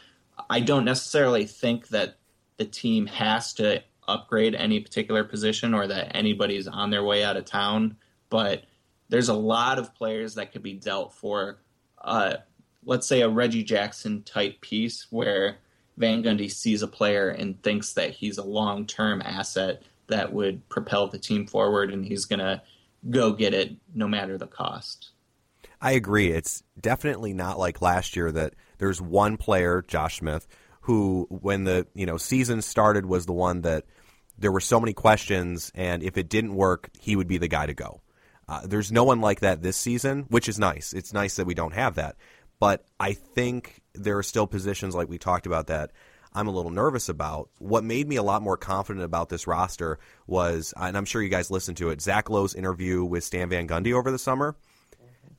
I don't necessarily think that the team has to upgrade any particular position or that anybody's on their way out of town, but there's a lot of players that could be dealt for uh, let's say a Reggie Jackson type piece where Van Gundy sees a player and thinks that he's a long term asset that would propel the team forward and he's going to go get it no matter the cost. I agree. It's definitely not like last year that there's one player, Josh Smith, who when the, you know, season started was the one that there were so many questions and if it didn't work, he would be the guy to go. Uh, there's no one like that this season, which is nice. It's nice that we don't have that. But I think there are still positions like we talked about that I'm a little nervous about. What made me a lot more confident about this roster was, and I'm sure you guys listened to it, Zach Lowe's interview with Stan Van Gundy over the summer,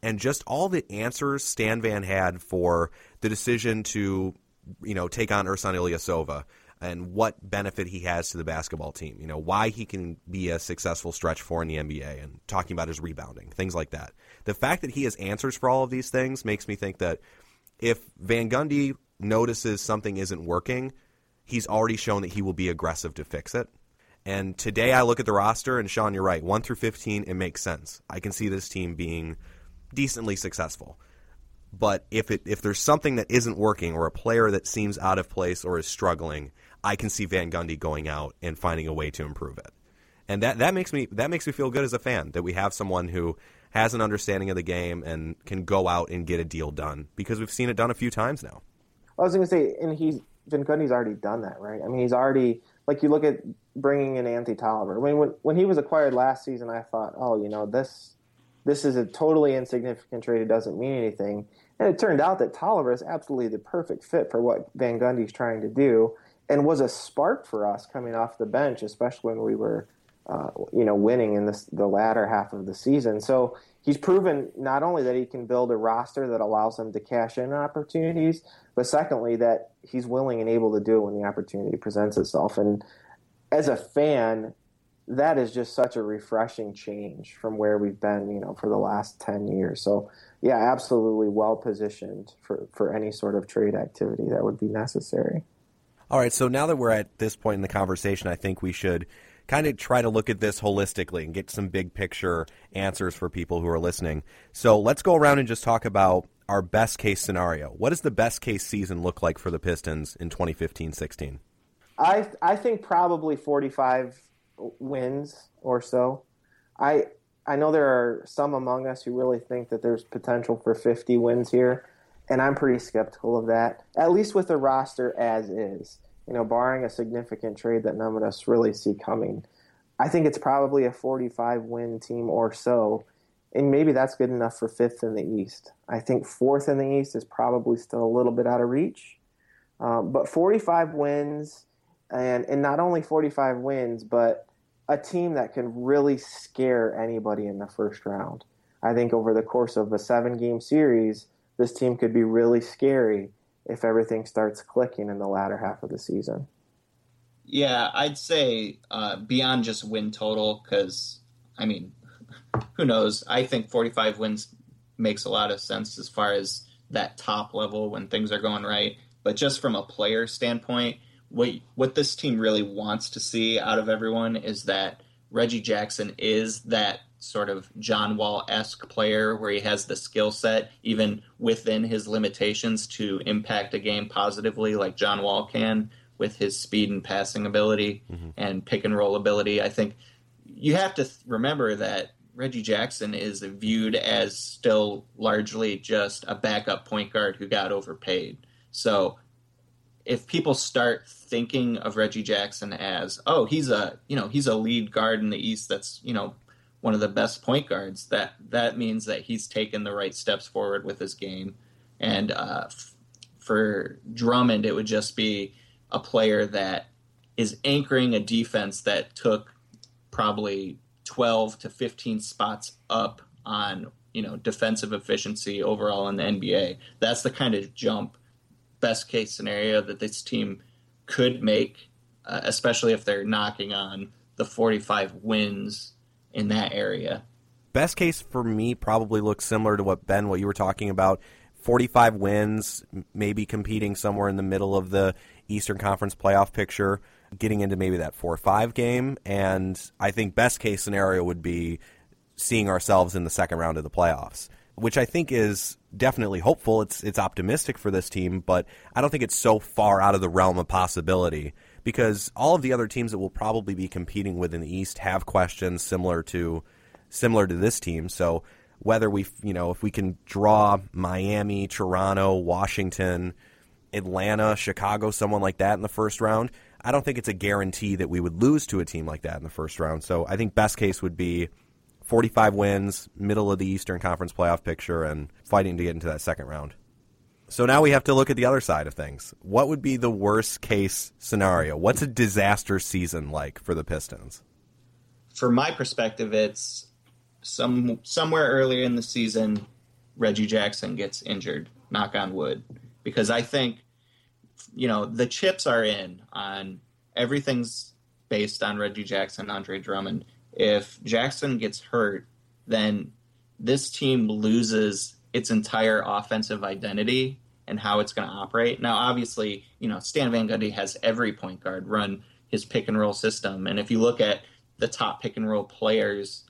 and just all the answers Stan Van had for the decision to, you know, take on Ersan Ilyasova and what benefit he has to the basketball team. You know, why he can be a successful stretch four in the NBA and talking about his rebounding, things like that. The fact that he has answers for all of these things makes me think that if Van Gundy notices something isn't working, he's already shown that he will be aggressive to fix it. And today I look at the roster, and Sean, you're right. 1 through 15, it makes sense. I can see this team being decently successful. But if it if there's something that isn't working or a player that seems out of place or is struggling, I can see Van Gundy going out and finding a way to improve it. And that, that makes me that makes me feel good as a fan that we have someone who has an understanding of the game and can go out and get a deal done because we've seen it done a few times now. I was going to say, and he's Van Gundy's already done that, right? I mean, he's already like you look at bringing in Anthony Tolliver. I mean, when when he was acquired last season, I thought, oh, you know, this this is a totally insignificant trade. It doesn't mean anything. And it turned out that Tolliver is absolutely the perfect fit for what Van Gundy's trying to do, and was a spark for us coming off the bench, especially when we were, uh, you know, winning in this the latter half of the season. So he's proven not only that he can build a roster that allows him to cash in opportunities, but secondly that he's willing and able to do it when the opportunity presents itself. And as a fan, that is just such a refreshing change from where we've been, you know, for the last ten years. So yeah, absolutely well positioned for, for any sort of trade activity that would be necessary. All right, so now that we're at this point in the conversation, I think we should kind of try to look at this holistically and get some big picture answers for people who are listening. So let's go around and just talk about our best case scenario. What does the best case season look like for the Pistons in 2015-16? I I think probably 45 wins or so. I I know there are some among us who really think that there's potential for 50 wins here, and I'm pretty skeptical of that. At least with the roster as is you know, barring a significant trade that none of us really see coming, I think it's probably a 45 win team or so. And maybe that's good enough for fifth in the East. I think fourth in the East is probably still a little bit out of reach. Um, but 45 wins, and, and not only 45 wins, but a team that can really scare anybody in the first round. I think over the course of a seven game series, this team could be really scary if everything starts clicking in the latter half of the season. Yeah, I'd say uh, beyond just win total, because I mean, who knows? I think 45 wins makes a lot of sense as far as that top level when things are going right. But just from a player standpoint, what what this team really wants to see out of everyone is that Reggie Jackson is that sort of John Wall esque player where he has the skill set, even within his limitations, to impact a game positively, like John Wall can with his speed and passing ability mm-hmm. and pick and roll ability. I think you have to th- remember that Reggie Jackson is viewed as still largely just a backup point guard who got overpaid. So if people start thinking of Reggie Jackson as, oh, he's a you know he's a lead guard in the East that's you know one of the best point guards, that that means that he's taken the right steps forward with his game. And uh, f- for Drummond, it would just be a player that is anchoring a defense that took probably 12 to 15 spots up on you know defensive efficiency overall in the NBA. That's the kind of jump, best case scenario that this team could make, uh, especially if they're knocking on the 45 wins in that area. Best case for me probably looks similar to what Ben, what you were talking about. 45 wins, maybe competing somewhere in the middle of the Eastern Conference playoff picture, getting into maybe that 4 5 game. And I think best case scenario would be seeing ourselves in the second round of the playoffs, which I think is definitely hopeful. It's it's optimistic for this team, but I don't think it's so far out of the realm of possibility because all of the other teams that will probably be competing with in the East have questions similar to similar to this team. So whether we, you know, if we can draw Miami, Toronto, Washington, Atlanta, Chicago, someone like that in the first round, I don't think it's a guarantee that we would lose to a team like that in the first round. So I think best case would be 45 wins, middle of the Eastern Conference playoff picture, and fighting to get into that second round. So now we have to look at the other side of things. What would be the worst case scenario? What's a disaster season like for the Pistons? From my perspective, it's some somewhere earlier in the season, Reggie Jackson gets injured. Knock on wood, because I think you know the chips are in on everything's based on Reggie Jackson, Andre Drummond. If Jackson gets hurt, then this team loses its entire offensive identity and how it's going to operate. Now, obviously, you know, Stan Van Gundy has every point guard run his pick and roll system. And if you look at the top pick and roll players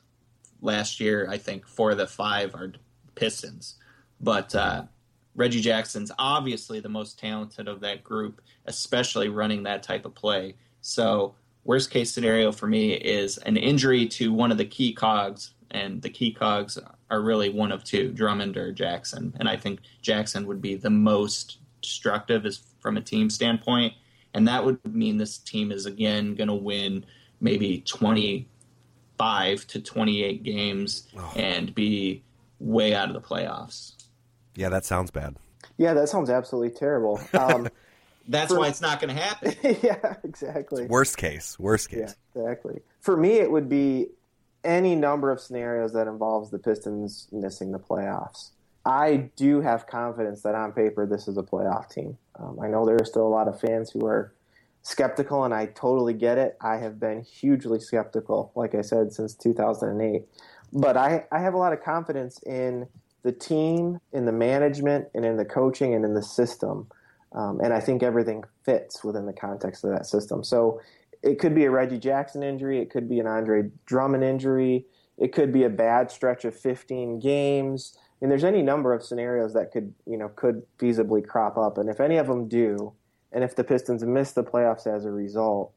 last year, I think four of the five are Pistons. But uh, Reggie Jackson's obviously the most talented of that group, especially running that type of play. So, worst case scenario for me is an injury to one of the key cogs and the key cogs are really one of two, Drummond or Jackson. And I think Jackson would be the most destructive as from a team standpoint. And that would mean this team is again going to win maybe 25 to 28 games oh. and be way out of the playoffs. Yeah, that sounds bad. Yeah, that sounds absolutely terrible. Um, That's for, why it's not going to happen. yeah, exactly. It's worst case. Worst case. Yeah, exactly. For me, it would be any number of scenarios that involves the Pistons missing the playoffs. I do have confidence that on paper this is a playoff team. Um, I know there are still a lot of fans who are skeptical, and I totally get it. I have been hugely skeptical, like I said, since 2008. But I, I have a lot of confidence in the team, in the management, and in the coaching, and in the system. Um, and I think everything fits within the context of that system. So it could be a Reggie Jackson injury. It could be an Andre Drummond injury. It could be a bad stretch of 15 games. I mean, there's any number of scenarios that could, you know, could feasibly crop up. And if any of them do, and if the Pistons miss the playoffs as a result,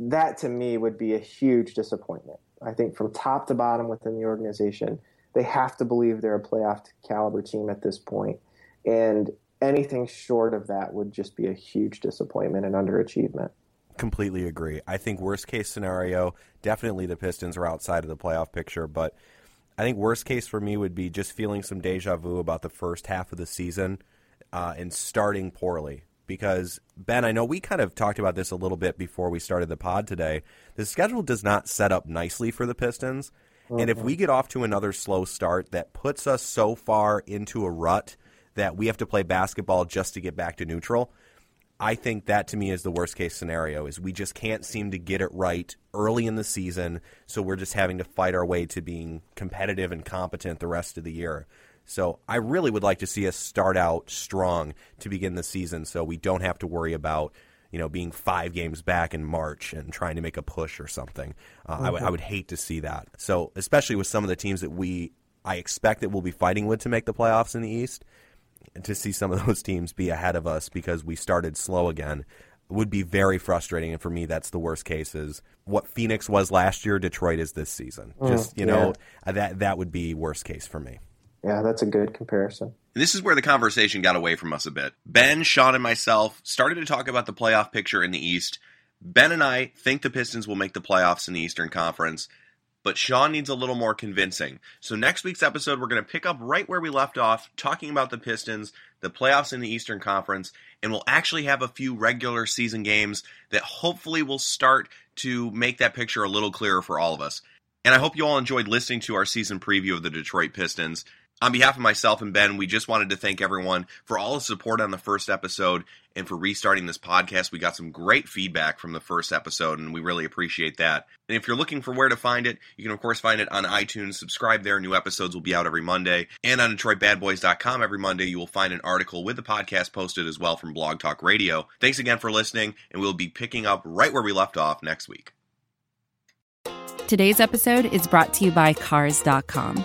that to me would be a huge disappointment. I think from top to bottom within the organization, they have to believe they're a playoff caliber team at this point. And anything short of that would just be a huge disappointment and underachievement completely agree. I think worst case scenario, definitely the Pistons are outside of the playoff picture, but I think worst case for me would be just feeling some deja vu about the first half of the season uh, and starting poorly. Because Ben, I know we kind of talked about this a little bit before we started the pod today. The schedule does not set up nicely for the Pistons, and if we get off to another slow start that puts us so far into a rut that we have to play basketball just to get back to neutral, I think that to me is the worst case scenario is we just can't seem to get it right early in the season, so we're just having to fight our way to being competitive and competent the rest of the year. So I really would like to see us start out strong to begin the season so we don't have to worry about you know being five games back in March and trying to make a push or something. Uh, mm-hmm. I, w- I would hate to see that. So especially with some of the teams that we I expect that we'll be fighting with to make the playoffs in the East, to see some of those teams be ahead of us because we started slow again would be very frustrating. And for me, that's the worst case is what Phoenix was last year, Detroit is this season. Mm, Just, you know, yeah. that, that would be worst case for me. Yeah, that's a good comparison. This is where the conversation got away from us a bit. Ben, Sean, and myself started to talk about the playoff picture in the East. Ben and I think the Pistons will make the playoffs in the Eastern Conference. But Sean needs a little more convincing. So, next week's episode, we're going to pick up right where we left off, talking about the Pistons, the playoffs in the Eastern Conference, and we'll actually have a few regular season games that hopefully will start to make that picture a little clearer for all of us. And I hope you all enjoyed listening to our season preview of the Detroit Pistons. On behalf of myself and Ben, we just wanted to thank everyone for all the support on the first episode and for restarting this podcast. We got some great feedback from the first episode, and we really appreciate that. And if you're looking for where to find it, you can, of course, find it on iTunes. Subscribe there. New episodes will be out every Monday. And on DetroitBadBoys.com every Monday, you will find an article with the podcast posted as well from Blog Talk Radio. Thanks again for listening, and we'll be picking up right where we left off next week. Today's episode is brought to you by Cars.com.